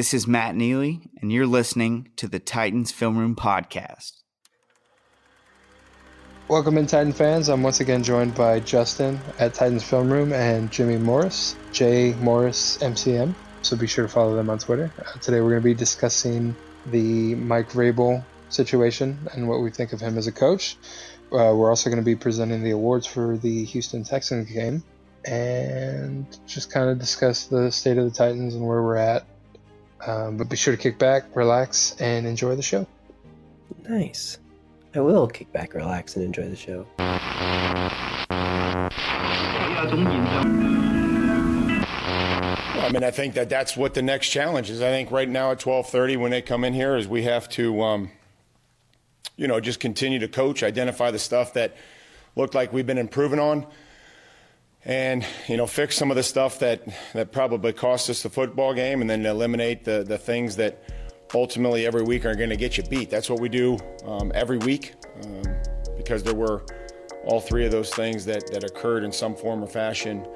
This is Matt Neely, and you're listening to the Titans Film Room Podcast. Welcome in, Titan fans. I'm once again joined by Justin at Titans Film Room and Jimmy Morris, J Morris MCM. So be sure to follow them on Twitter. Uh, today we're going to be discussing the Mike Vrabel situation and what we think of him as a coach. Uh, we're also going to be presenting the awards for the Houston Texans game and just kind of discuss the state of the Titans and where we're at. Um, but be sure to kick back, relax, and enjoy the show. Nice. I will kick back, relax, and enjoy the show. I mean, I think that that's what the next challenge is. I think right now at 12:30 when they come in here is we have to, um, you know, just continue to coach, identify the stuff that looked like we've been improving on, and you know, fix some of the stuff that that probably cost us the football game, and then eliminate the the things that ultimately every week are going to get you beat. That's what we do um, every week um, because there were all three of those things that that occurred in some form or fashion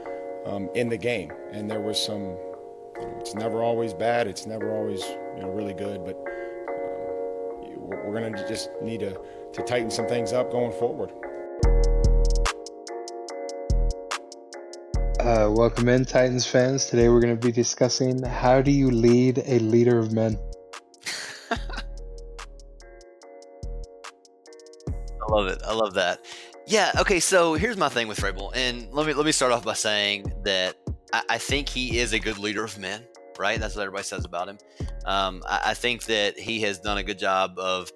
um, in the game. And there was some, you know, it's never always bad, it's never always you know really good, but um, we're going to just need to, to tighten some things up going forward. Uh, welcome in, Titans fans. Today we're going to be discussing how do you lead a leader of men. I love it. I love that. Yeah. Okay. So here's my thing with Vrabel, and let me let me start off by saying that I, I think he is a good leader of men. Right. That's what everybody says about him. Um, I, I, think that he has done a good job of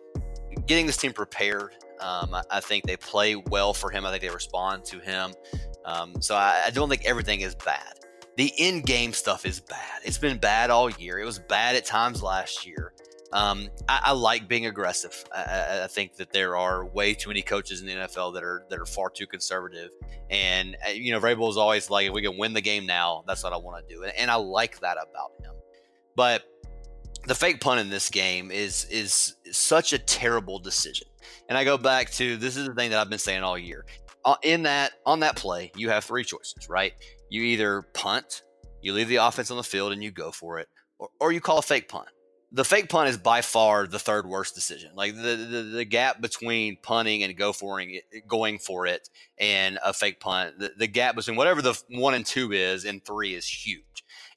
getting this team prepared. Um, I, I, think they play well for him. I think they respond to him. Um, so I, don't think everything is bad. The in-game stuff is bad. It's been bad all year. It was bad at times last year. Um, I, I, like being aggressive. I, I, think that there are way too many coaches in the NFL that are that are far too conservative. And uh, you know, Vrabel is always like, if we can win the game now, that's what I want to do. And, and I like that about him. But the fake punt in this game is is such a terrible decision. And I go back to this is the thing that I've been saying all year. Uh, in that on that play, you have three choices, right? You either punt, you leave the offense on the field and you go for it, or, or you call a fake punt the fake punt is by far the third worst decision. Like the, the, the gap between punting and go for it, going for it and a fake punt, the, the, gap between whatever the one and two is and three is huge.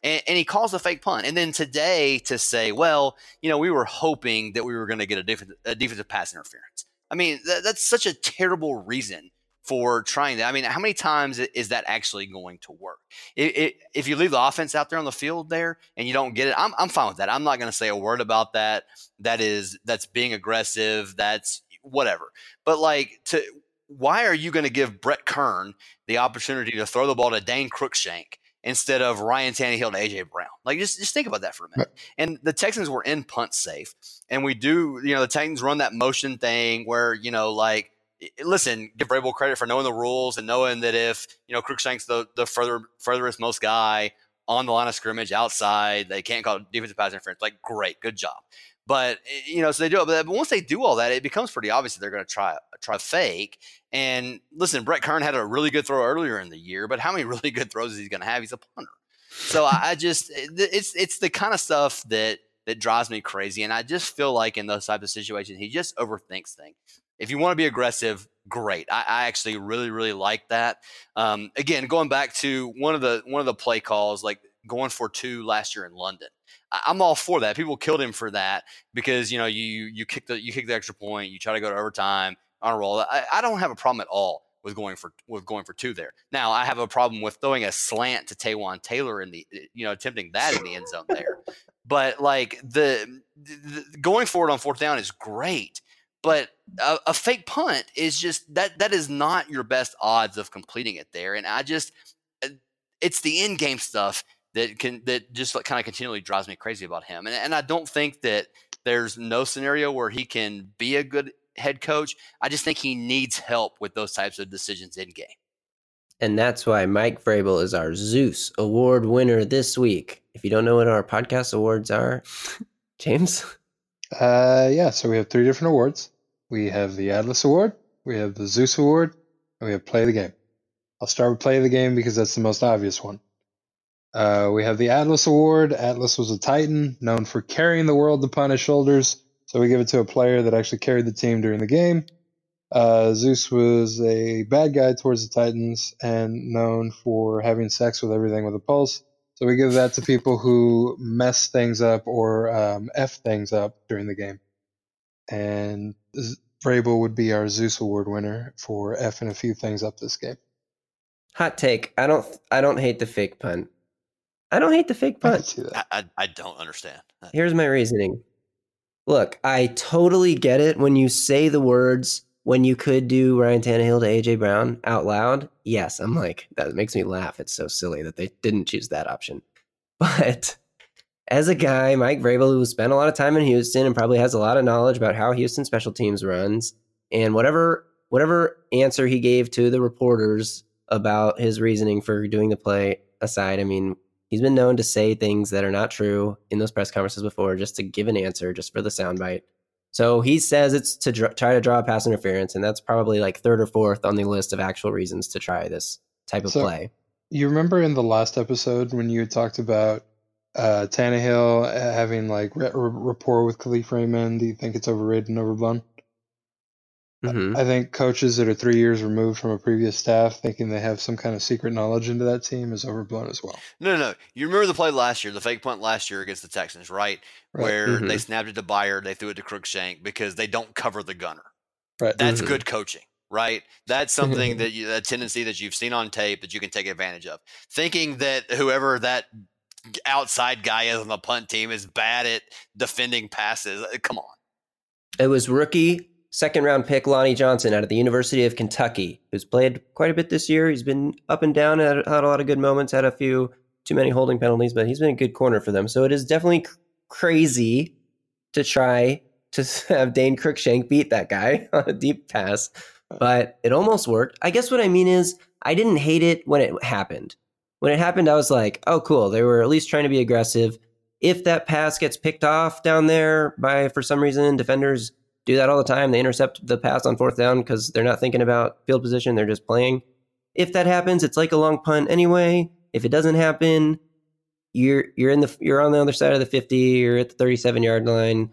And, and, he calls a fake punt. And then today to say, well, you know, we were hoping that we were going to get a, def- a defensive pass interference. I mean, that, that's such a terrible reason for trying that. I mean, how many times is that actually going to work? It, it, if you leave the offense out there on the field there and you don't get it, I'm, I'm fine with that. I'm not going to say a word about that. That is that's being aggressive. That's whatever. But like to why are you going to give Brett Kern the opportunity to throw the ball to Dane Cruikshank instead of Ryan Tannehill to AJ Brown? Like just just think about that for a minute. And the Texans were in punt safe, and we do you know the Titans run that motion thing where you know like listen, give Vrabel credit for knowing the rules and knowing that if you know Cruikshank's the the further furthest most guy on the line of scrimmage outside, they can't call defensive pass interference. Like, great, good job. But eh, you know, so they do it. But once they do all that, it becomes pretty obvious that they're going to try try fake. And listen, Brett Kern had a really good throw earlier in the year, but how many really good throws is he going to have? He's a punter. So I, just eh, it's it's the kind of stuff that that drives me crazy. And I just feel like in those type of situations, he just overthinks things if you want to be aggressive, great. I, I actually really, really like that. Um, again, going back to one of the one of the play calls, like going for two last year in London. I'm all for that. People killed him for that because you know you you kick the you kick the extra point, you try to go to overtime on a roll. I, I don't have a problem at all with going for with going for two there. Now I have a problem with throwing a slant to Taywan Taylor in the you know attempting that in the end zone there. But like the, the going for it on fourth down is great. But a, a, fake punt is just that that is not your best odds of completing it there. And I just uh, it's the in game stuff that can that just like kind of continually drives me crazy about him. And and I don't think that there's no scenario where he can be a good head coach. I just think he needs help with those types of decisions in game. And that's why Mike Vrabel is our Zeus Award winner this week. If you don't know what our podcast awards are, James. Uh, yeah, so we have three different awards. We have the Atlas Award, we have the Zeus Award, and we have Play the Game. I'll start with Play the Game because that's the most obvious one. Uh, we have the Atlas Award. Atlas was a Titan known for carrying the world upon his shoulders, so we give it to a player that actually carried the team during the game. Uh, Zeus was a bad guy towards the Titans and known for having sex with everything with a pulse. So we give that to people who mess things up or um, f things up during the game. And Vrabel would be our Zeus Award winner for effing a few things up this game. Hot take. I don't. I don't hate the fake punt. I don't hate the fake I can punt. I, I, I don't understand. Uh, Here's my reasoning. Look, I totally get it when you say the words when you could do Ryan Tannehill to AJ Brown out loud. Yes, I'm like that makes me laugh. It's so silly that they didn't choose that option. But as a guy, Mike Vrabel, who spent a lot of time in Houston and probably has a lot of knowledge about how Houston special teams runs, and whatever whatever answer he gave to the reporters about his reasoning for doing the play aside, I mean, he's been known to say things that are not true in those press conferences before, just to give an answer, just for the soundbite. So he says it's to dr- try to draw a pass interference, and that's probably like third or fourth on the list of actual reasons to try this type of So- play. You remember in the last episode when you had talked about uh, Tannehill uh, having like re- r- rapport with Kalif Raymond? Do you think it's overrated and overblown? hmm I think coaches that are three years removed from a previous staff thinking they have some kind of secret knowledge into that team is overblown as well. No, no, no. You remember the play last year, the fake punt last year against the Texans, right? Right. Where Mhm. they snapped it to Byard, they threw it to Cruikshank because they don't cover the gunner. Right. That's Mhm. good coaching, right? That's something that you, a tendency that you've seen on tape that you can take advantage of. Thinking that whoever that outside guy is on the punt team is bad at defending passes. uh, Come on. It was rookie second round pick Lonnie Johnson out of the University of Kentucky, who's played quite a bit this year. He's been up and down, had, had a lot of good moments, had a few too many holding penalties, but he's been a good corner for them. So it is definitely c- crazy to try to have Dane Cruikshank beat that guy on a deep pass, but it almost worked. I guess what I mean is I didn't hate it when it happened. When it happened, I was like, oh, cool. They were at least trying to be aggressive. If that pass gets picked off down there by, for some reason, defenders do that all the time. They intercept the pass on fourth down because they're not thinking about field position. They're just playing. If that happens, it's like a long punt anyway. If it doesn't happen, you're you're in the you're on the other side of the 50, you're at the 37 yard line.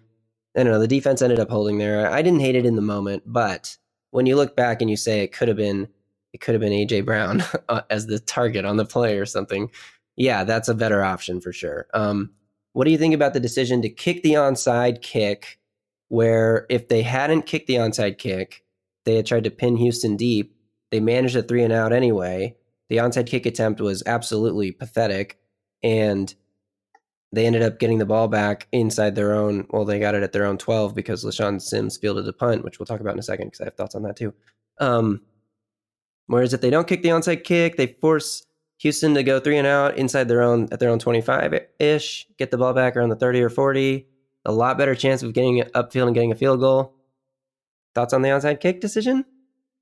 I don't know. The defense ended up holding there. I didn't hate it in the moment, but when you look back and you say it could have been it could have been AJ Brown uh, as the target on the play or something. Yeah, that's a better option for sure. Um, what do you think about the decision to kick the onside kick? Where if they hadn't kicked the onside kick, they had tried to pin Houston deep. They managed a three and out anyway. The onside kick attempt was absolutely pathetic, and they ended up getting the ball back inside their own. Well, they got it at their own twelve because LeShun Sims fielded a punt, which we'll talk about in a second because I have thoughts on that too. Um, whereas if they don't kick the onside kick, they force Houston to go three and out inside their own at their own twenty five ish, get the ball back around the thirty or forty. A lot better chance of getting upfield and getting a field goal. Thoughts on the onside kick decision?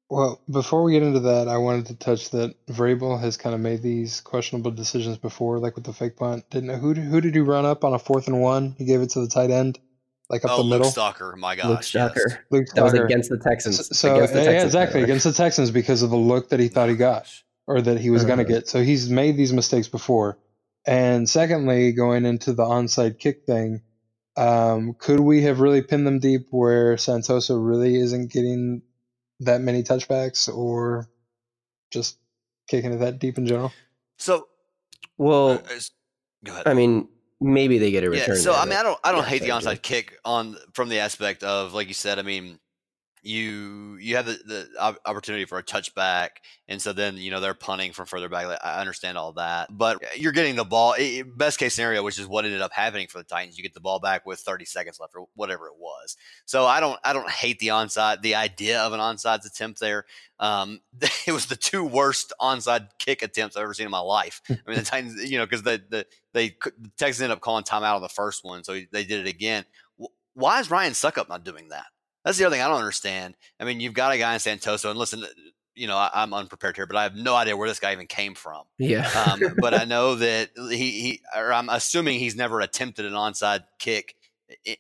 Well, before we get into that, I wanted to touch that Vrabel has kind of made these questionable decisions before, like with the fake punt. Didn't who who did he run up on a fourth and one? He gave it to the tight end, like up oh, the Luke middle. Stocker. My gosh. Luke yes. Stocker. That was against the Texans. So against the yeah, Texans, exactly by the way. against the Texans because of the look that he thought he got or that he was going to Uh-huh. get. So he's made these mistakes before. And secondly, going into the onside kick thing, um, could we have really pinned them deep where Santoso really isn't getting that many touchbacks, or just kicking it that deep in general? So, Well, uh, go ahead. I mean, maybe they get a return. Yeah, so I mean, I don't, I don't hate the onside kick on from the aspect of, like you said, I mean, you you have the, the opportunity for a touchback, and so then you know they're punting from further back. Like, I understand all that, but you're getting the ball. Best case scenario, which is what ended up happening for the Titans, you get the ball back with 30 seconds left or whatever it was. So I don't, I don't hate the onside, the idea of an onside attempt there. Um, it was the two worst onside kick attempts I've ever seen in my life. I mean, the Titans, you know, because the, the they the Texans ended up calling timeout on the first one, so they did it again. Why is Ryan Succop not doing that? That's the other thing I don't understand. I mean, you've got a guy in Santoso, and listen, you know, I, I'm unprepared here, but I have no idea where this guy even came from. Yeah. Um, but I know that he, he, or I'm assuming he's never attempted an onside kick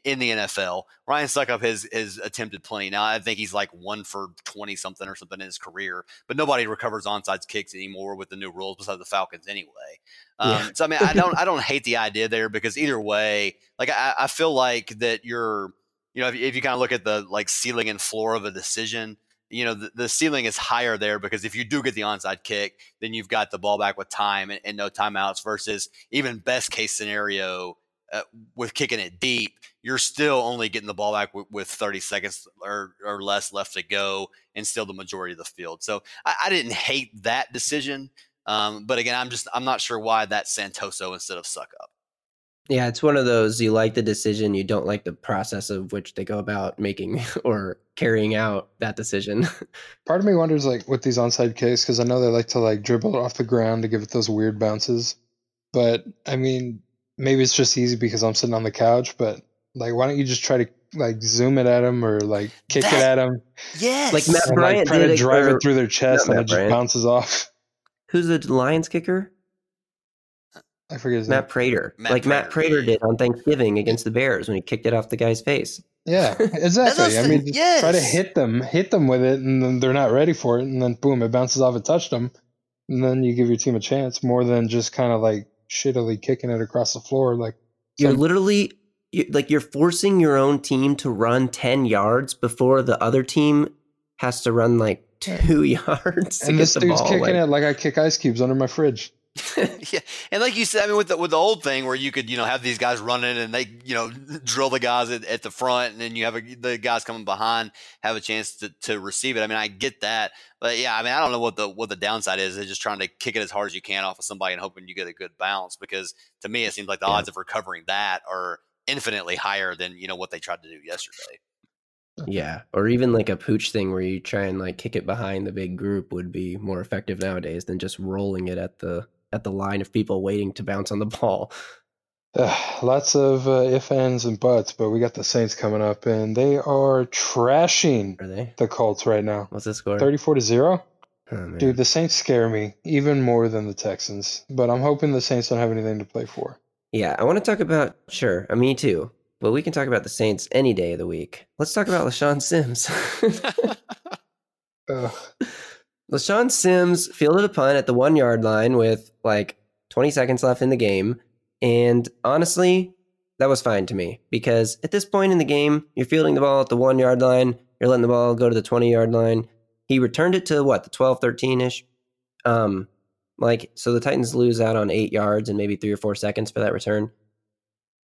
in the NFL. Ryan Succop has has attempted plenty. Now I think he's like one for twenty something or something in his career, but nobody recovers onside kicks anymore with the new rules besides the Falcons anyway. Um, yeah. so I mean, I don't I don't hate the idea there because either way, like I, I feel like that you're you know if, if you kind of look at the like ceiling and floor of a decision. You know the, the ceiling is higher there because if you do get the onside kick, then you've got the ball back with time and, and no timeouts. Versus even best case scenario, uh, with kicking it deep, you're still only getting the ball back w- with 30 seconds or, or less left to go and still the majority of the field. So I, I didn't hate that decision. Um, but again, I'm just, I'm not sure why that's Santoso instead of Succop. Yeah, it's one of those you like the decision, you don't like the process of which they go about making or carrying out that decision. Part of me wonders, like, with these onside kicks, because I know they like to like dribble it off the ground to give it those weird bounces. But I mean, maybe it's just easy because I'm sitting on the couch, but like, why don't you just try to like zoom it at them or like kick that, it at them? Yes, like Matt and, Bryant like, try did to drive it, it through their chest and it just bounces off. Who's the Lions kicker? I forget his Matt name. Prater. Matt like Prater, Matt Prater did on Thanksgiving against the Bears when he kicked it off the guy's face. Yeah, exactly. I mean, just yes. try to hit them, hit them with it, and then they're not ready for it, and then boom, it bounces off, it touched them, and then you give your team a chance more than just kind of like shittily kicking it across the floor. Like You're some- literally you, like you're forcing your own team to run 10 yards before the other team has to run like 2 yards to and get this the dude's ball. kicking like- it like I kick ice cubes under my fridge. yeah, and like you said, I mean, with the with the old thing where you could, you know, have these guys running and they, you know, drill the guys at, at the front, and then you have a, the guys coming behind have a chance to, to receive it. I mean, I get that, but yeah, I mean, I don't know what the what the downside is. They're just trying to kick it as hard as you can off of somebody and hoping you get a good bounce. Because to me, it seems like the Yeah. odds of recovering that are infinitely higher than you know what they tried to do yesterday. Yeah, or even like a pooch thing where you try and like kick it behind the big group would be more effective nowadays than just rolling it at the at the line of people waiting to bounce on the ball. Ugh, lots of uh, if, ands, and buts, but we got the Saints coming up, and they are trashing Are they? the Colts right now. What's the score? 34 to 0. Oh. Dude, the Saints scare me even more than the Texans, but I'm hoping the Saints don't have anything to play for. Yeah, I want to talk about sure, uh, me too. But we can talk about the Saints any day of the week. Let's talk about LeShun Sims. Ugh. LeShun Sims fielded a punt at the one yard line with like 20 seconds left in the game. And honestly, that was fine to me because at this point in the game, you're fielding the ball at the one yard line, you're letting the ball go to the 20 yard line. He returned it to what, the 12, 13 ish? Um, like, so the Titans lose out on eight yards and maybe three or four seconds for that return.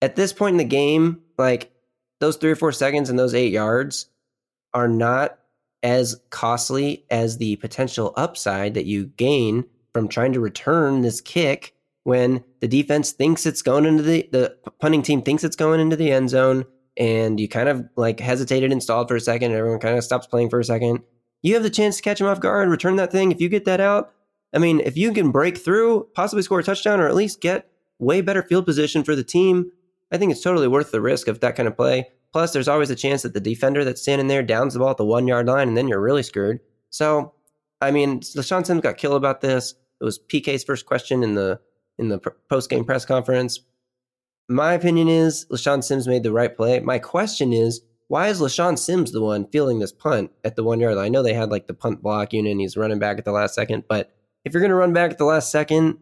At this point in the game, like, those three or four seconds and those eight yards are not as costly as the potential upside that you gain from trying to return this kick when the defense thinks it's going into the the punting team thinks it's going into the end zone and you kind of like hesitated and stalled for a second everyone kind of stops playing for a second. You have the chance to catch him off guard return that thing if you get that out. I mean if you can break through possibly score a touchdown or at least get way better field position for the team i think it's totally worth the risk of that kind of play Plus, there's always a chance that the defender that's standing there downs the ball at the one yard line, and then you're really screwed. So, I mean, LeShun Sims got killed about this. It was PK's first question in the in the post game press conference. My opinion is LeShun Sims made the right play. My question is, why is LeShun Sims the one feeling this punt at the one yard line? I know they had like the punt block unit and he's running back at the last second, but if you're going to run back at the last second,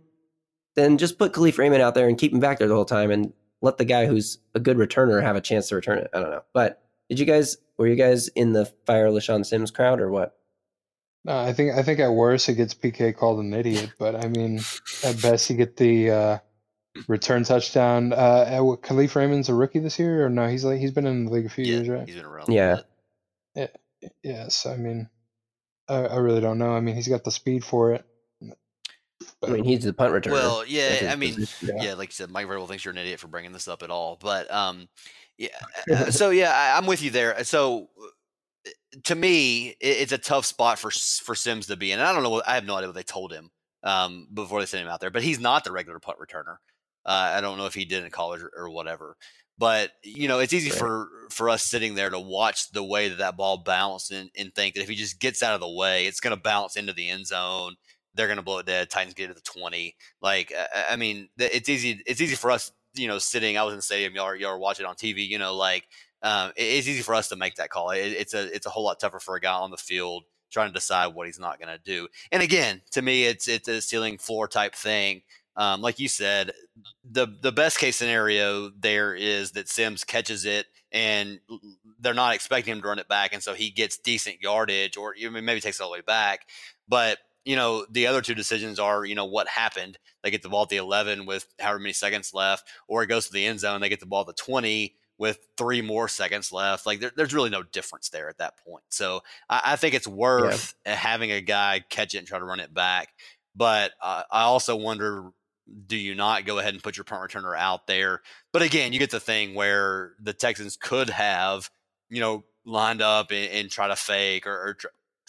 then just put Kalif Raymond out there and keep him back there the whole time and let the guy who's a good returner have a chance to return it. I don't know. But did you guys were you guys in the fire LeShun Sims crowd or what? No, I think I think at worst it gets PK called an idiot, but I mean at best you get the uh, return touchdown. Uh, at what, Kalif Raymond's a rookie this year, or no? He's like he's been in the league a few yeah, years, right? he's been around. a Yeah. bit. Yes, I mean, I, I really don't know. I mean, he's got the speed for it. I mean, he's the punt returner. Well, yeah, I mean, position. yeah. like you said, Mike Vrabel thinks you're an idiot for bringing this up at all. But um, yeah. uh, so yeah, I, I'm with you there. So uh, to me, it, it's a tough spot for for Sims to be in. And I don't know. I have no idea what they told him um before they sent him out there. But he's not the regular punt returner. Uh, I don't know if he did in college or, or whatever. But you know, it's easy Right. for for us sitting there to watch the way that that ball bounced and, and think that if he just gets out of the way, it's going to bounce into the end zone. They're going to blow it dead. Titans get to the twenty. Like I- I, mean, it's easy. It's easy for us you know, sitting, I was in the stadium, y'all are, y'all are watching on TV, you know, like um, it, it's easy for us to make that call. It, it's a it's a whole lot tougher for a guy on the field trying to decide what he's not going to do. And again, to me, it's it's a ceiling floor type thing. Um, like you said, the the best case scenario there is that Sims catches it and they're not expecting him to run it back, and so he gets decent yardage, or maybe takes it all the way back. But you know, the other two decisions are, you know, what happened. They get the ball at the 11 with however many seconds left, or it goes to the end zone. They get the ball at the 20 with three more seconds left. Like there, there's really no difference there at that point. So I, I think it's worth yeah. having a guy catch it and try to run it back. But uh, I also wonder, do you not go ahead and put your punt returner out there? But again, you get the thing where the Texans could have, you know, lined up and, and try to fake or, or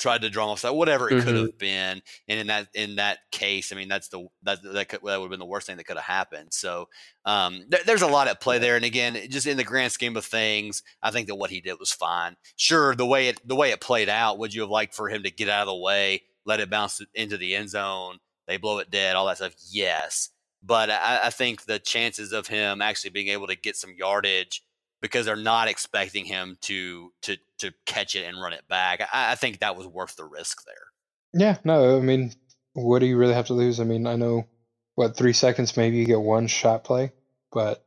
tried to draw off that whatever it mm-hmm. could have been and in that in that case i mean that's the that that, could, that would have been the worst thing that could have happened. So um, th- there's a lot at play there and again just in the grand scheme of things i think that what he did was fine. Sure the way it the way it played out would you have liked for him to get out of the way let it bounce into the end zone they blow it dead all that stuff? Yes. But I, I think the chances of him actually being able to get some yardage because they're not expecting him to to to catch it and run it back. I, I, think that was worth the risk there. Yeah, no, I mean, what do you really have to lose? I mean, I know what three seconds maybe you get one shot play, but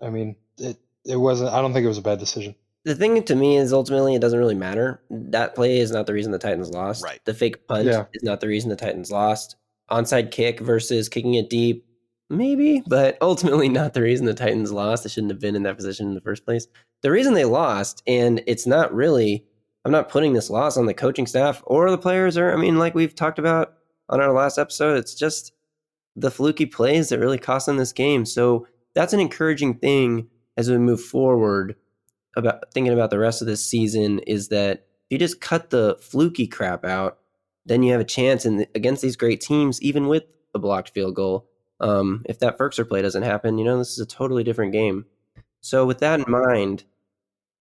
I mean, it it wasn't. I don't think it was a bad decision. The thing to me is ultimately it doesn't really matter. That play is not the reason the Titans lost. Right. The fake punt yeah. is not the reason the Titans lost. Onside kick versus kicking it deep maybe, but ultimately not the reason the Titans lost. They shouldn't have been in that position in the first place. The reason they lost, and it's not really, I'm not putting this loss on the coaching staff or the players, or I mean, like we've talked about on our last episode, it's just the fluky plays that really cost them this game. So that's an encouraging thing as we move forward about thinking about the rest of this season is that if you just cut the fluky crap out, then you have a chance in against these great teams, even with a blocked field goal, um, if that Firkser play doesn't happen, you know, this is a totally different game. So, with that in mind,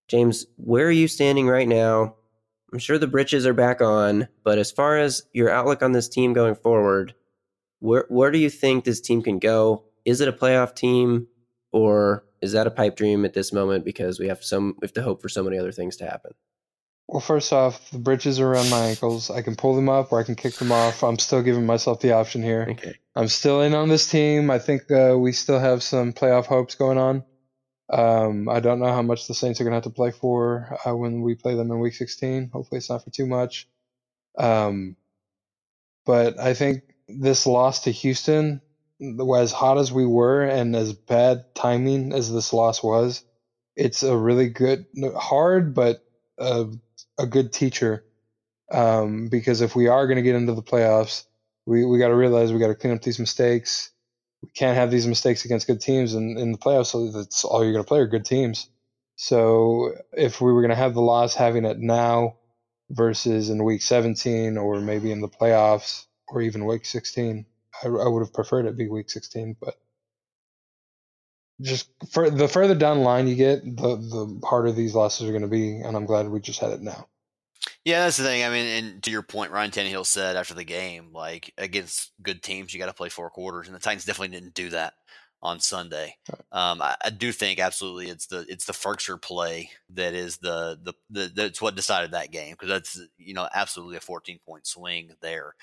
James, where are you standing right now? I'm sure the britches are back on, but as far as your outlook on this team going forward, where where do you think this team can go? Is it a playoff team, or is that a pipe dream at this moment because we have some we have to hope for so many other things to happen? Well, first off, the britches are around my ankles. I can pull them up or I can kick them off. I'm still giving myself the option here. Okay. I'm still in on this team. I think uh, we still have some playoff hopes going on. Um, I don't know how much the Saints are going to have to play for uh, when we play them in Week 16. Hopefully, it's not for too much. Um, but I think this loss to Houston, as hot as we were and as bad timing as this loss was, it's a really good, hard, but uh, a good teacher um, because if we are going to get into the playoffs, we, we got to realize we got to clean up these mistakes. We can't have these mistakes against good teams in, in the playoffs. So that's all you're going to play are good teams. So if we were going to have the loss, having it now versus in week 17 or maybe in the playoffs or even week 16, I, I would have preferred it be week 16. But just for the further down the line you get, the the harder these losses are going to be, and I'm glad we just had it now. Yeah, that's the thing. I mean, and to your point, Ryan Tannehill said after the game, like against good teams, you got to play four quarters, and the Titans definitely didn't do that on Sunday. Um, I, I, do think absolutely it's the it's the Firkser play that is the the, the that's what decided that game because that's you know absolutely a 14 point swing there.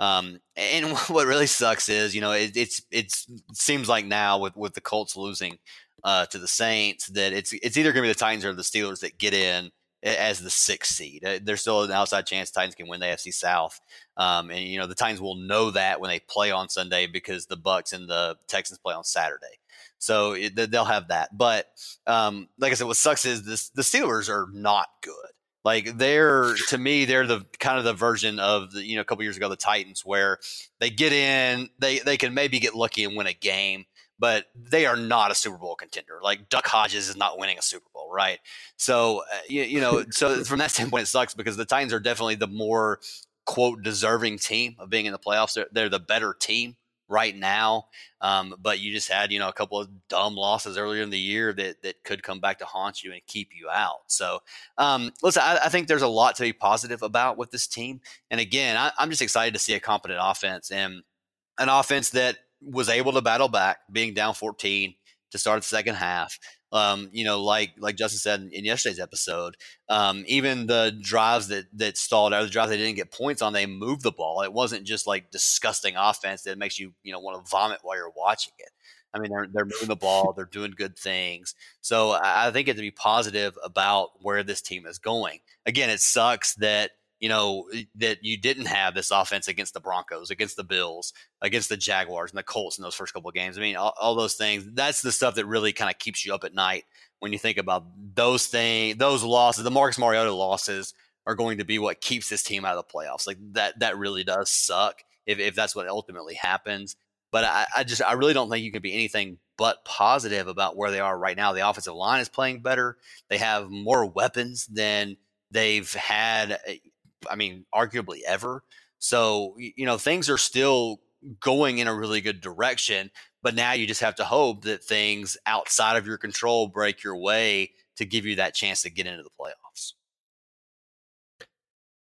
Um, and what really sucks is, you know, it, it's it's it seems like now with with the Colts losing uh, to the Saints that it's it's either going to be the Titans or the Steelers that get in as the sixth seed. Uh, there's still an outside chance Titans can win the AFC South, um, and you know the Titans will know that when they play on Sunday because the Bucks and the Texans play on Saturday. So it, they'll have that. But um, like I said, what sucks is this, the Steelers are not good. Like they're to me, they're the kind of the version of the you know a couple years ago the Titans where they get in, they they can maybe get lucky and win a game, but they are not a Super Bowl contender. Like Duck Hodges is not winning a Super Bowl, right? So uh, you, you know, so from that standpoint, it sucks because the Titans are definitely the more quote deserving team of being in the playoffs. They're, they're the better team right now. Um, but you just had, you know, a couple of dumb losses earlier in the year that, that could come back to haunt you and keep you out. So, um, listen, I, I, think there's a lot to be positive about with this team. And again, I, I'm just excited to see a competent offense and an offense that was able to battle back, being down 14 to start the second half. Um, you know, like like Justin said in yesterday's episode, um, even the drives that that stalled out, the drives they didn't get points on, they moved the ball. It wasn't just like disgusting offense that makes you you know want to vomit while you're watching it. I mean, they're they're moving the ball, they're doing good things. So I think it to be positive about where this team is going. Again, it sucks that you know eh, that you didn't have this offense against the Broncos, against the Bills, against the Jaguars and the Colts in those first couple of games. I mean, all, all those things. That's the stuff that really kind of keeps you up at night when you think about those things, those losses. The Marcus Mariota losses are going to be what keeps this team out of the playoffs. Like that, that really does suck if, if that's what ultimately happens. But I, I just I really don't think you can be anything but positive about where they are right now. The offensive line is playing better. They have more weapons than they've had. Eh, I mean, arguably ever. So you know things are still going in a really good direction. But now you just have to hope that things outside of your control break your way to give you that chance to get into the playoffs.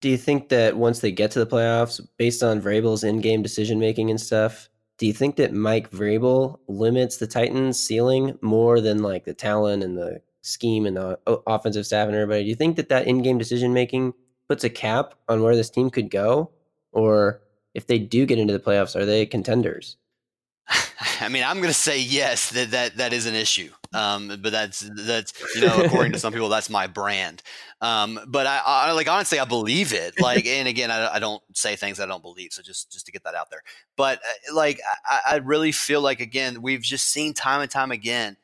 Do you think that once they get to the playoffs, based on Vrabel's in-game decision making and stuff, do you think that Mike Vrabel limits the Titans' ceiling more than like the talent and the scheme and the offensive staff and everybody? Do you think that that in-game decision making puts a cap on where this team could go, or if they do get into the playoffs, are they contenders? I mean, I'm going to say yes that that that is an issue. Um, but that's that's you know, according to some people, that's my brand. Um, but I, I, like honestly, I believe it. Like, and again, I, I, don't say things I don't believe. So just just to get that out there. But uh, like, I, I really feel like again, we've just seen time and time again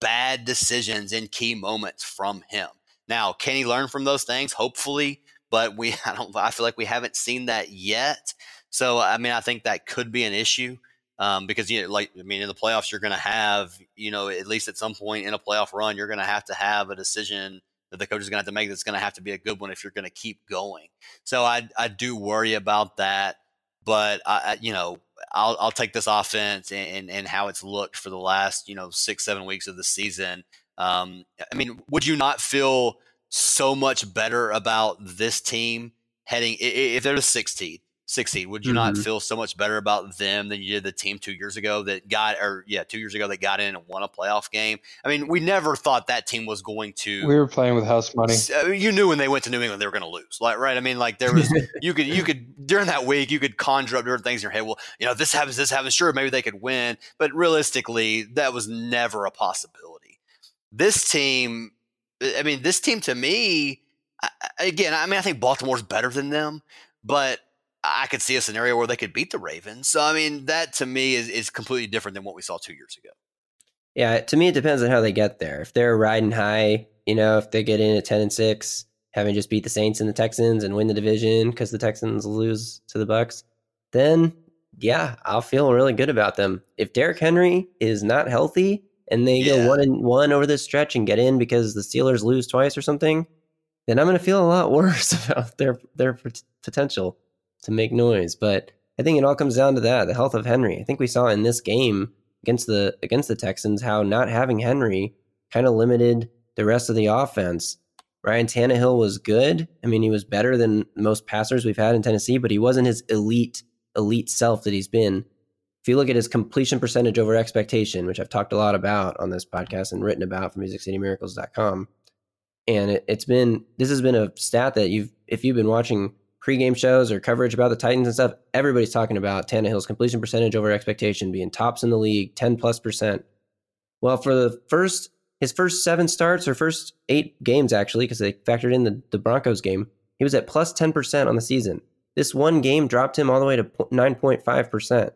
bad decisions in key moments from him. Now, can he learn from those things? Hopefully, but we I don't. I feel like we haven't seen that yet. So I mean, I think that could be an issue um, because you know, like I mean, in the playoffs, you're going to have you know at least at some point in a playoff run, you're going to have to have a decision that the coach is going to have to make. That's going to have to be a good one if you're going to keep going. So I I do worry about that, but I you know I'll I'll take this offense and and how it's looked for the last you know six seven weeks of the season. Um, I mean, would you not feel so much better about this team heading if they're the 16th? succeed. Would you mm-hmm. not feel so much better about them than you did the team two years ago that got, or yeah, two years ago that got in and won a playoff game? I mean, we never thought that team was going to. We were playing with house money. You knew when they went to New England they were going to lose, like right? I mean, like there was you could you could during that week you could conjure up different things in your head. Well, you know, this happens, this happens. Sure, maybe they could win, but realistically, that was never a possibility. This team, I mean, this team to me. Again, I mean, I think Baltimore's better than them, but I could see a scenario where they could beat the Ravens. So I mean, that to me is is completely different than what we saw two years ago. Yeah, to me it depends on how they get there. If they're riding high, you know, if they get in at ten and six, having just beat the Saints and the Texans and win the division because the Texans lose to the Bucks, then yeah, I'll feel really good about them. If Derrick Henry is not healthy and they yeah. go one and one over this stretch and get in because the Steelers lose twice or something, then I'm going to feel a lot worse about their their potential to make noise. But I think it all comes down to that, the health of Henry. I think we saw in this game against the against the Texans how not having Henry kind of limited the rest of the offense. Ryan Tannehill was good. I mean, he was better than most passers we've had in Tennessee, but he wasn't his elite elite self that he's been. If you look at his completion percentage over expectation, which I've talked a lot about on this podcast and written about from MusicCityMiracles.com, and it, it's been this has been a stat that you've if you've been watching pregame shows or coverage about the Titans and stuff, everybody's talking about Tannehill's completion percentage over expectation being tops in the league, 10 plus percent. Well, for the first his first seven starts or first eight games actually, because they factored in the, the Broncos game, he was at plus 10% on the season. This one game dropped him all the way to 9.5%.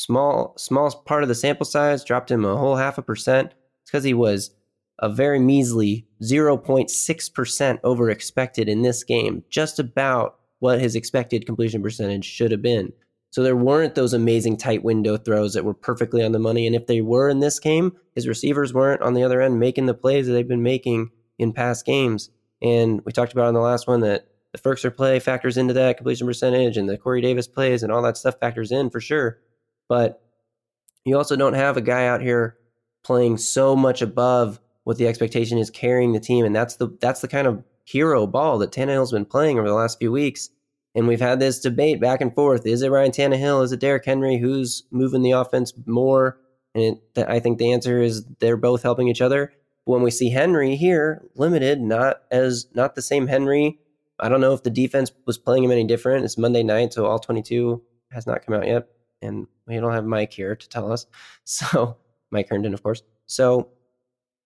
Small, small part of the sample size dropped him a whole half a percent. It's because he was a very measly 0.6% over expected in this game, just about what his expected completion percentage should have been. So there weren't those amazing tight window throws that were perfectly on the money. And if they were in this game, his receivers weren't on the other end making the plays that they've been making in past games. And we talked about in the last one that the Firkser play factors into that completion percentage and the Corey Davis plays and all that stuff factors in for sure. But you also don't have a guy out here playing so much above what the expectation is carrying the team. And that's the that's the kind of hero ball that Tannehill's been playing over the last few weeks. And we've had this debate back and forth. Is it Ryan Tannehill? Is it Derrick Henry? Who's moving the offense more? And it, I think the answer is they're both helping each other. When we see Henry here, limited, not as not the same Henry. I don't know if the defense was playing him any different. It's Monday night, so all 22 has not come out yet, and we don't have Mike here to tell us. So Mike Herndon, of course. So,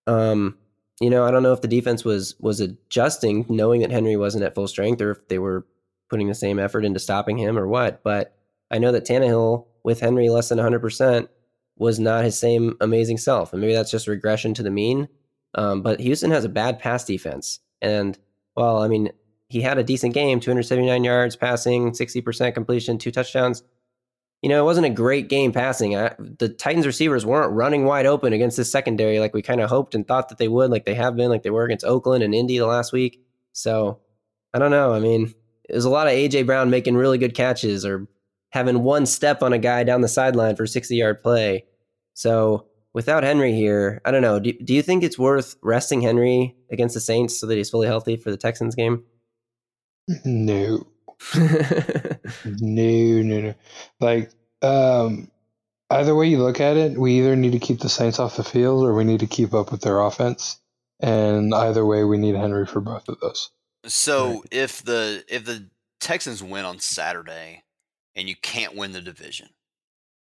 um, you know, I don't know if the defense was was adjusting, knowing that Henry wasn't at full strength, or if they were putting the same effort into stopping him, or what. But I know that Tannehill with Henry less than 100 percent was not his same amazing self, and maybe that's just regression to the mean. Um, but Houston has a bad pass defense, and well, I mean, he had a decent game 279 yards passing, 60% completion, two touchdowns. You know, it wasn't a great game passing. I, the Titans receivers weren't running wide open against this secondary like we kind of hoped and thought that they would, like they have been, like they were against Oakland and Indy the last week. So I don't know. I mean, there's a lot of AJ Brown making really good catches or having one step on a guy down the sideline for a 60 yard play. So without Henry here, I don't know. Do, do you think it's worth resting Henry against the Saints so that he's fully healthy for the Texans game? No. no, no, no. Like, um, either way you look at it, we either need to keep the Saints off the field or we need to keep up with their offense. And either way, we need Henry for both of those. So right. if the if the Texans win on Saturday and you can't win the division,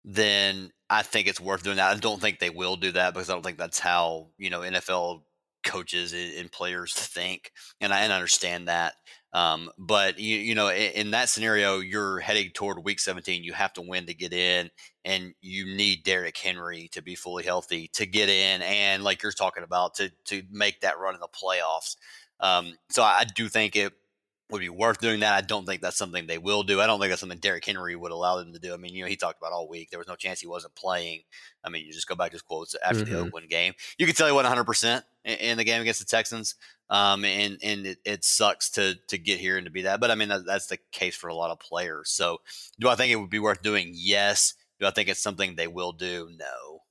then I think it's worth doing that. I don't think they will do that because I don't think that's how you know NFL coaches and players think, and I understand that. Um, but you, you know, in, in, that scenario, you're heading toward week 17. You have to win to get in, and you need Derrick Henry to be fully healthy to get in, and like you're talking about, to to make that run in the playoffs. Um, so I, I do think it would be worth doing that. I don't think that's something they will do. I don't think that's something Derrick Henry would allow them to do. I mean, you know, he talked about all week. There was no chance he wasn't playing. I mean, you just go back to his quotes after mm-hmm. the Oakland game. You could tell he wasn't 100% in the game against the Texans. Um, and and it, it, sucks to to get here and to be that. But I mean, that, that's the case for a lot of players. So do I think it would be worth doing? Yes. Do I think it's something they will do? No.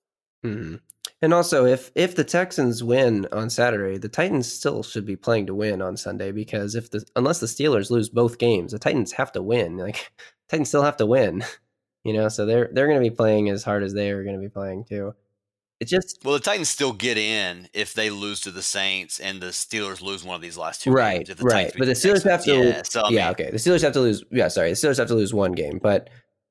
Mm-hmm. And also, if if the Texans win on Saturday, the Titans still should be playing to win on Sunday because if the unless the Steelers lose both games, the Titans have to win. Like Titans still have to win, you know. So they're they're going to be playing as hard as they are going to be playing too. It just well, the Titans still get in if they lose to the Saints and the Steelers lose one of these last two right, games. right. right. But the Steelers have to, yeah, so, yeah mean, okay. The Steelers have to lose. Yeah, sorry, the Steelers have to lose one game, but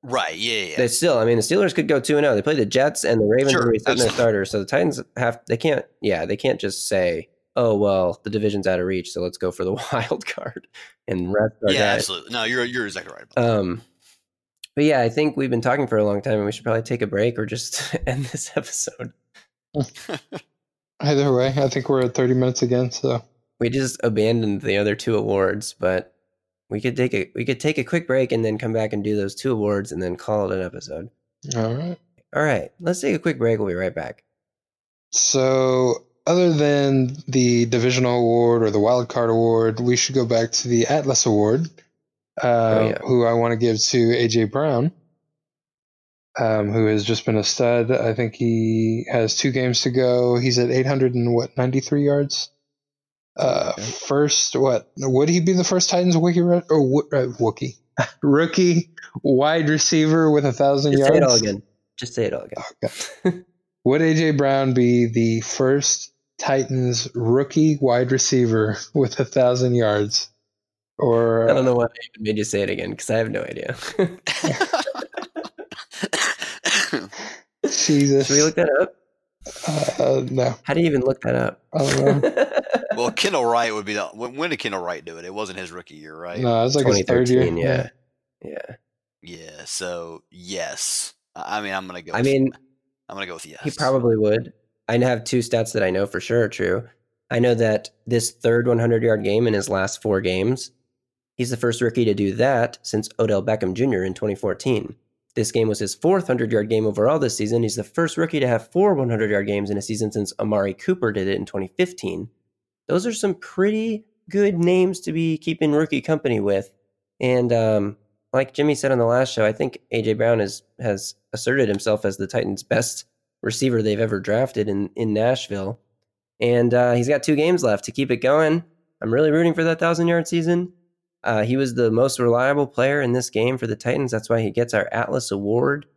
Right. Yeah. Yeah. They still. I mean, the Steelers could go two and zero. Oh. They play the Jets and the Ravens sure, are their starters. So the Titans have. They can't. Yeah. They can't just say, "Oh well, the division's out of reach, so let's go for the wild card and rest our Yeah. guys. Absolutely. No, you're you're exactly right. Um. But yeah, I think we've been talking for a long time, and we should probably take a break or just end this episode. Either way, I think we're at thirty minutes again. So we just abandoned the other two awards, but we could take a we could take a quick break and then come back and do those two awards and then call it an episode. All right. All right. Let's take a quick break. We'll be right back. So, other than the divisional award or the wild card award, we should go back to the Atlas Award, uh, oh, yeah. who I want to give to AJ Brown, um, who has just been a stud. I think he has two games to go. He's at 800 and what 93 yards. Uh, okay. First, what would he be the first Titans wiki or uh, Wookie rookie wide receiver with a thousand Just yards? Say it all again. Just say it all again. Okay. would AJ Brown be the first Titans rookie wide receiver with a thousand yards? Or I don't know why I even made you say it again because I have no idea. Jesus. Should we look that up? Uh, no. How do you even look that up? I don't know. well, Kendall Wright would be the when did Kendall Wright do it? It wasn't his rookie year, right? No, it was like his third year. Yeah, yeah, yeah. So yes, I mean, I'm gonna go. I mean, I'm gonna go with yes. He probably would. I have two stats that I know for sure are true. I know that this third 100 yard game in his last four games, he's the first rookie to do that since Odell Beckham Jr. in 2014. This game was his fourth 100 yard game overall this season. He's the first rookie to have four 100 yard games in a season since Amari Cooper did it in 2015 those are some pretty good names to be keeping rookie company with. And um, like Jimmy said on the last show, I think AJ Brown has has asserted himself as the Titans' best receiver they've ever drafted in in Nashville. And uh, he's got two games left to keep it going. I'm really rooting for that thousand yard season. Uh, he was the most reliable player in this game for the Titans. That's why he gets our Atlas Award.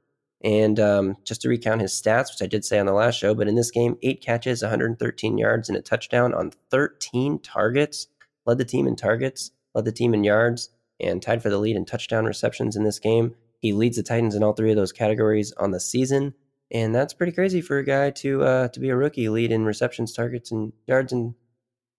And um, just to recount his stats, which I did say on the last show, but in this game, eight catches, 113 yards, and a touchdown on 13 targets. Led the team in targets, led the team in yards, and tied for the lead in touchdown receptions in this game. He leads the Titans in all three of those categories on the season, and that's pretty crazy for a guy to uh, to be a rookie, lead in receptions, targets, and yards and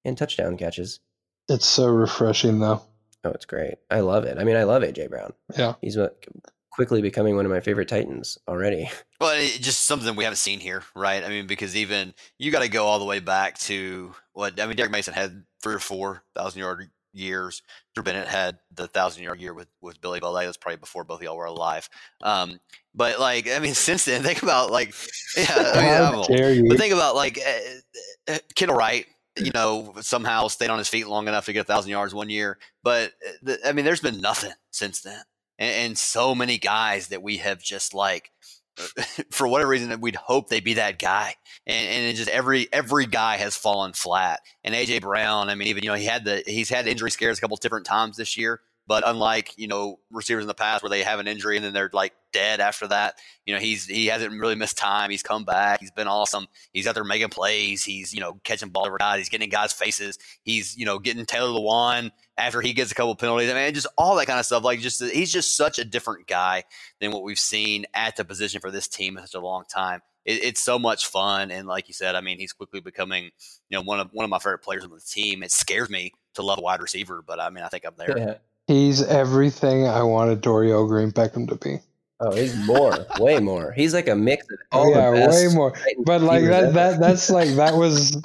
and touchdown catches. It's so refreshing, though. Oh, it's great. I love it. I mean, I love AJ Brown. Yeah. He's what, quickly becoming one of my favorite Titans already. Well, it, just something we haven't seen here, right? I mean, because even you got to go all the way back to what I mean. Derrick Mason had three or four thousand yard years. Drew Bennett had the thousand yard year with with Billy Volek. That's probably before both of y'all were alive. Um, but like, I mean, since then, think about like, yeah, I mean, old. but think about like uh, uh, Kendall Wright. You know, somehow stayed on his feet long enough to get a thousand yards one year. But uh, the, I mean, there's been nothing since then, and, and so many guys that we have just like for whatever reason that we'd hope they'd be that guy. And, and just every every guy has fallen flat. And aj brown i mean even you know he had the he's had injury scares a couple different times this year but unlike you know receivers in the past where they have an injury and then they're like dead after that you know he's he hasn't really missed time. He's come back. He's been awesome. He's out there making plays. He's you know catching ball over guys. He's getting in guys faces. He's you know getting taylor lewan after he gets a couple penalties i mean just all that kind of stuff like just he's just such a different guy than what we've seen at the position for this team in such a long time. It, it's so much fun, and like you said, I mean, he's quickly becoming, you know, one of one of my favorite players on the team. It scares me to love a wide receiver, but I mean, I think I'm there. Yeah. He's everything I wanted Dorial Green Beckham to be. Oh, he's more, way more. He's like a mix of all yeah, the best. way more. But like that, that that's like that was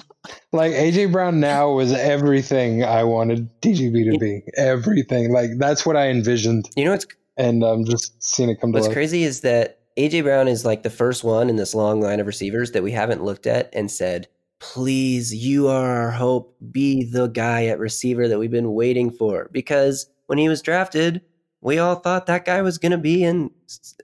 like AJ Brown now was everything I wanted DGB to be. Everything. Like that's what I envisioned. You know what's And I'm just seeing it come to What's life. crazy is that AJ Brown is like the first one in this long line of receivers that we haven't looked at and said, "Please, you are our hope. Be the guy at receiver that we've been waiting for." Because when he was drafted, we all thought that guy was going to be, and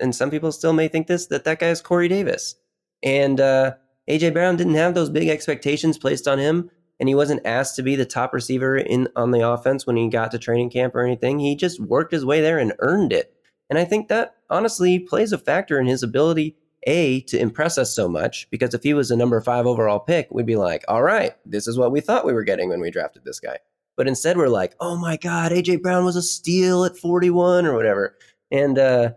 and some people still may think this that that guy is Corey Davis, and uh, AJ Brown didn't have those big expectations placed on him, and he wasn't asked to be the top receiver in on the offense when he got to training camp or anything. He just worked his way there and earned it. And I think that honestly plays a factor in his ability, A, to impress us so much, because if he was a number five overall pick, we'd be like, all right, this is what we thought we were getting when we drafted this guy. But instead, we're like, oh my God, AJ Brown was a steal at 41 or whatever. And uh,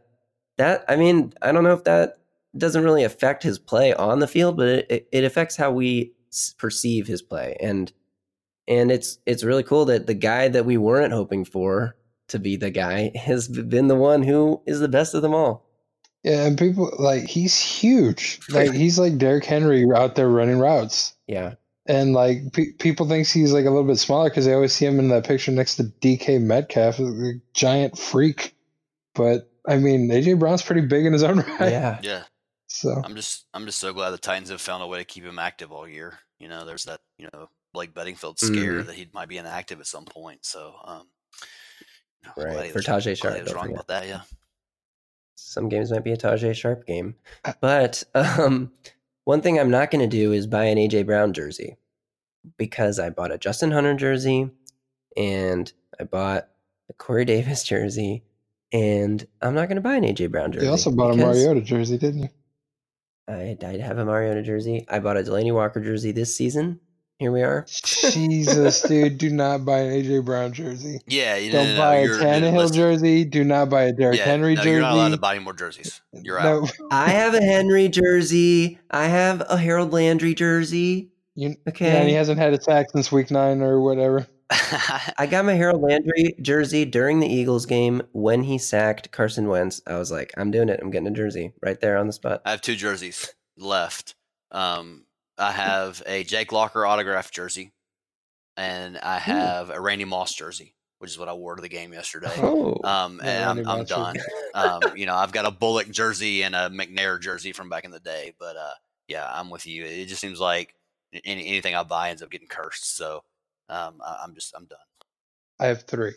that, I mean, I don't know if that doesn't really affect his play on the field, but it, it, affects how we perceive his play. And and it's it's really cool that the guy that we weren't hoping for to be the guy has been the one who is the best of them all. Yeah, and people like he's huge. Like he's like Derrick Henry out there running routes. Yeah. And like pe- people thinks he's like a little bit smaller because they always see him in that picture next to DK Metcalf, a giant freak. But I mean, AJ Brown's pretty big in his own right. Yeah. Yeah, So I'm just I'm just so glad the Titans have found a way to keep him active all year. You know, there's that you know Blake Bedingfield scare Mhm. that he might be inactive at some point. So, um, Right, for was- Tajaé glad he Sharpe, was wrong about that. Yeah. Some games might be a Tajaé Sharpe game. But um, one thing I'm not going to do is buy an AJ Brown jersey because I bought a Justin Hunter jersey and I bought a Corey Davis jersey and I'm not going to buy an AJ Brown jersey. you also bought a Mariota jersey, didn't you? I, I have a Mariota jersey. I bought a Delanie Walker jersey this season. Here we are. Jesus, dude, do not buy an AJ Brown jersey. Yeah, you Don't no, no, buy a you're- Tannehill listen, jersey. Do not buy a Derrick yeah, Henry no, jersey. You're not allowed to buy any more jerseys. You're out. no, I have a Henry jersey. I have a Harold Landry jersey. you, Okay. yeah, and he hasn't had a sack since week nine or whatever. I got my Harold Landry jersey during the Eagles game when he sacked Carson Wentz. I was like, I'm doing it. I'm getting a jersey right there on the spot. I have two jerseys left. Um, I have a Jake Locker autographed jersey, and I have a Randy Moss jersey, which is what I wore to the game yesterday. Oh, Um, and I'm, I'm done. um, you know, I've got a Bullock jersey and a McNair jersey from back in the day, but uh, yeah, I'm with you. It just seems like any, anything I buy ends up getting cursed. So um, I, I'm just I'm done. I have three.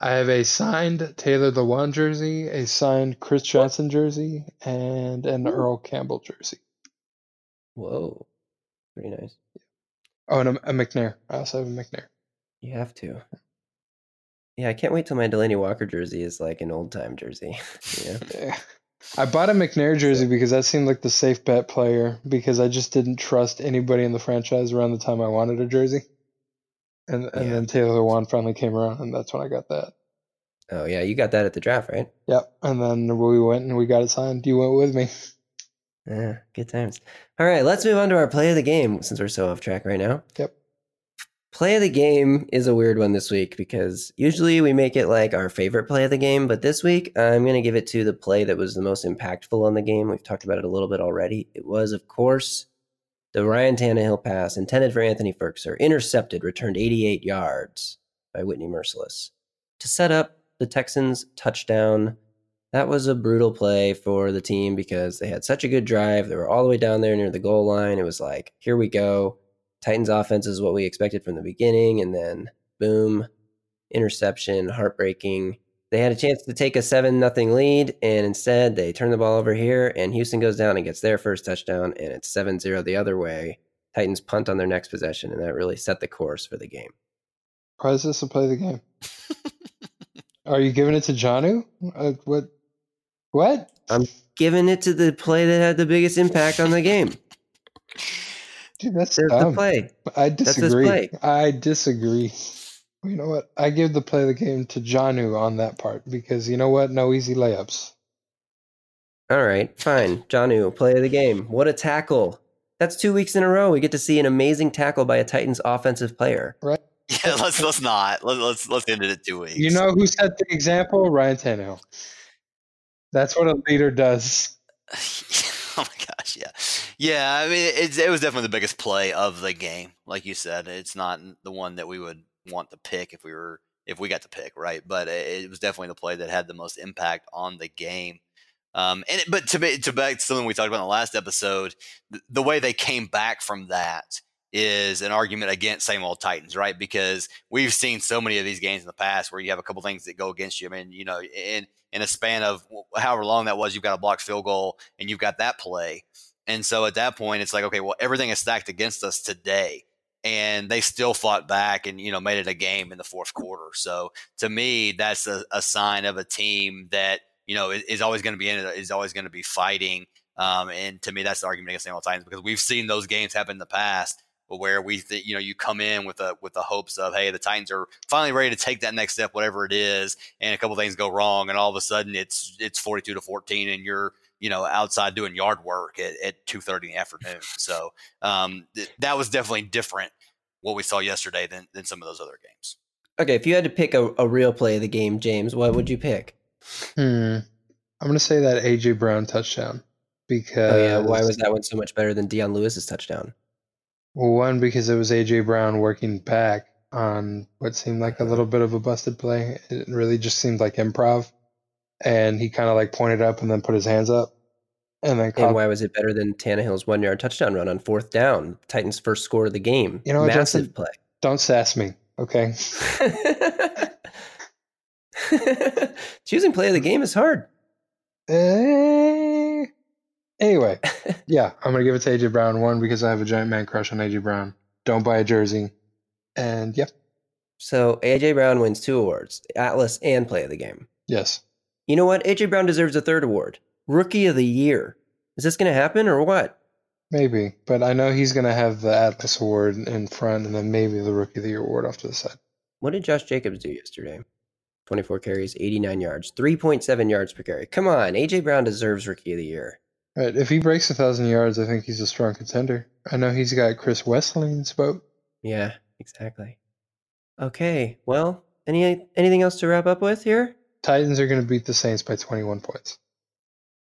I have a signed Taylor Lewan jersey, a signed Chris Johnson jersey, and an Earl Campbell jersey. whoa. Pretty nice. Oh, and a, a McNair. I also have a McNair. You have to. Yeah, I can't wait till my Delanie Walker jersey is like an old time jersey. yeah. Yeah. I bought a McNair jersey because that seemed like the safe bet player because I just didn't trust anybody in the franchise around the time I wanted a jersey. And and Yeah. then Taylor Lewan finally came around and that's when I got that. Oh yeah, you got that at the draft, right? Yep. And then we went and we got it signed. You went with me. Yeah, good times. All right, let's move on to our play of the game since we're so off track right now. Yep. Play of the game is a weird one this week because usually we make it like our favorite play of the game, but this week I'm going to give it to the play that was the most impactful on the game. We've talked about it a little bit already. It was, of course, the Ryan Tannehill pass intended for Anthony Firkser, intercepted, returned 88 yards by Whitney Mercilus to set up the Texans' touchdown. That was a brutal play for the team because they had such a good drive. They were all the way down there near the goal line. It was like, here we go. Titans offense is what we expected from the beginning, and then boom, interception, heartbreaking. They had a chance to take a seven nothing lead, and instead they turn the ball over here, and Houston goes down and gets their first touchdown, and it's 7-0 the other way. Titans punt on their next possession, and that really set the course for the game. Is this a play the game? Are you giving it to Jonnu? Uh, what? What? I'm Giving it to the play that had the biggest impact on the game. Dude, that's There's the dumb. play. I disagree. play. I disagree. You know what? I give the play of the game to Jonnu on that part because you know what? No easy layups. All right, fine. Jonnu, play of the game. What a tackle. That's two weeks in a row. We get to see an amazing tackle by a Titans offensive player. Right. Yeah, let's let's not. Let's let's let's end it at two weeks. You know who set the example? Ryan Tannehill. That's what a leader does. oh my gosh, yeah, yeah. I mean, it's, it was definitely the biggest play of the game. Like you said, it's not the one that we would want to pick if we were if we got to pick, right? But it, it was definitely the play that had the most impact on the game. Um, and it, but to to back to something we talked about in the last episode, the, the way they came back from that is an argument against same old Titans, right? Because we've seen so many of these games in the past where you have a couple things that go against you. I mean, you know, in in a span of however long that was, you've got a blocked field goal and you've got that play. And so at that point, it's like, okay, well, everything is stacked against us today. And they still fought back and, you know, made it a game in the fourth quarter. So to me, that's a, a sign of a team that, you know, is, is always going to be in it, is always going to be fighting. Um, and to me, that's the argument against the Titans because we've seen those games happen in the past where we think you know you come in with the with the hopes of hey the Titans are finally ready to take that next step whatever it is and a couple things go wrong and all of a sudden it's it's 42 to 14 and you're you know outside doing yard work at, at 2.30 in the afternoon so um, th- that was definitely different what we saw yesterday than, than some of those other games Okay, if you had to pick a, a real play of the game, James, what would you pick? Hmm. I'm gonna say that AJ Brown touchdown because Oh yeah, why was that one so much better than Dion Lewis's touchdown? Well, one because it was AJ Brown working back on what seemed like a little bit of a busted play. It really just seemed like improv, and he kind of like pointed up and then put his hands up, and then And why was it better than Tannehill's one yard touchdown run on fourth down? Titans' first score of the game. You know Massive Don't sass me, okay? Choosing play of the game is hard. Eh, Anyway, yeah, I'm gonna give it to AJ Brown. One because I have a giant man crush on AJ Brown. Don't buy a jersey, and yeah, So AJ Brown wins two awards, Atlas and play of the game. yes, You know what? AJ Brown deserves a third award. Rookie of the year. Is this going to happen or what? maybe. But I know he's gonna have the Atlas Award in front, and then maybe the Rookie of the Year award off to the side. What did Josh Jacobs do yesterday? 24 carries, 89 yards, 3.7 yards per carry. Come on, AJ Brown deserves rookie of the year. Right. If he breaks a thousand yards, I think he's a strong contender. I know he's got Chris Wesley's vote. Yeah, exactly. Okay, well, any anything else to wrap up with here? Titans are going to beat the Saints by 21 points.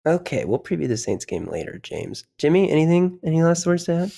Okay, we'll preview the Saints game later, James. Jimmy, anything? Any last words to add?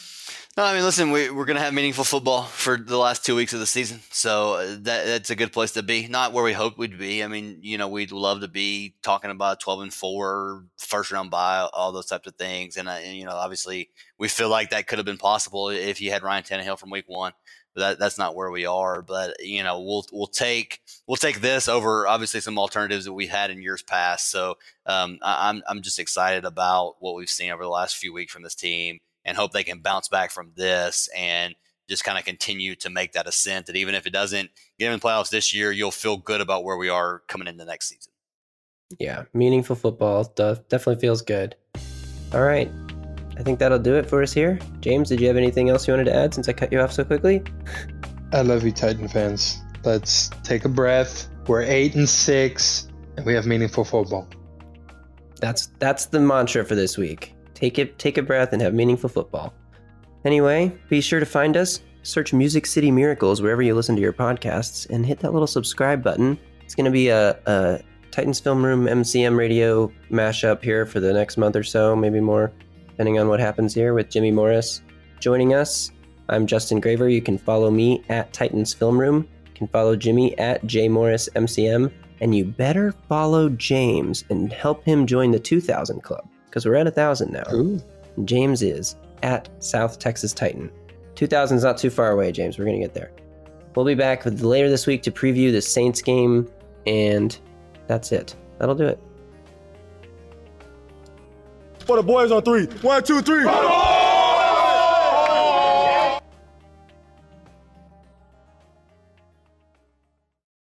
No, I mean, listen, we, we're going to have meaningful football for the last two weeks of the season. So uh, that that's a good place to be. Not where we hoped we'd be. I mean, you know, we'd love to be talking about 12 and 4, first round bye, all those types of things. And, uh, and, you know, obviously, we feel like that could have been possible if you had Ryan Tannehill from week one. That, that's not where we are. But you know, we'll we'll take we'll take this over obviously some alternatives that we had in years past. So um, I, I'm I'm just excited about what we've seen over the last few weeks from this team and hope they can bounce back from this and just kind of continue to make that ascent. That even if it doesn't get in the playoffs this year, you'll feel good about where we are coming into next season. Yeah, meaningful football definitely feels good. All right. I think that'll do it for us here. James, did you have anything else you wanted to add since I cut you off so quickly? I love you, Titan fans. Let's take a breath. We're eight and six, and we have meaningful football. That's that's the mantra for this week. Take it, take a breath, and have meaningful football. Anyway, be sure to find us. Search Music City Miracles wherever you listen to your podcasts, and hit that little subscribe button. It's going to be a, a Titans Film Room MCM radio mashup here for the next month or so, maybe more, depending on what happens here with Jimmy Morris joining us. I'm Justin Graver. You can follow me at Titans Film Room. You can follow Jimmy at J Morris MCM. And you better follow James and help him join the 2000 Club because we're at a 1,000 now. Ooh. James is at South Texas Titan. 2000 is not too far away, James. We're going to get there. We'll be back with later this week to preview the Saints game and that's it. That'll do it. For the boys on three. One, two, three.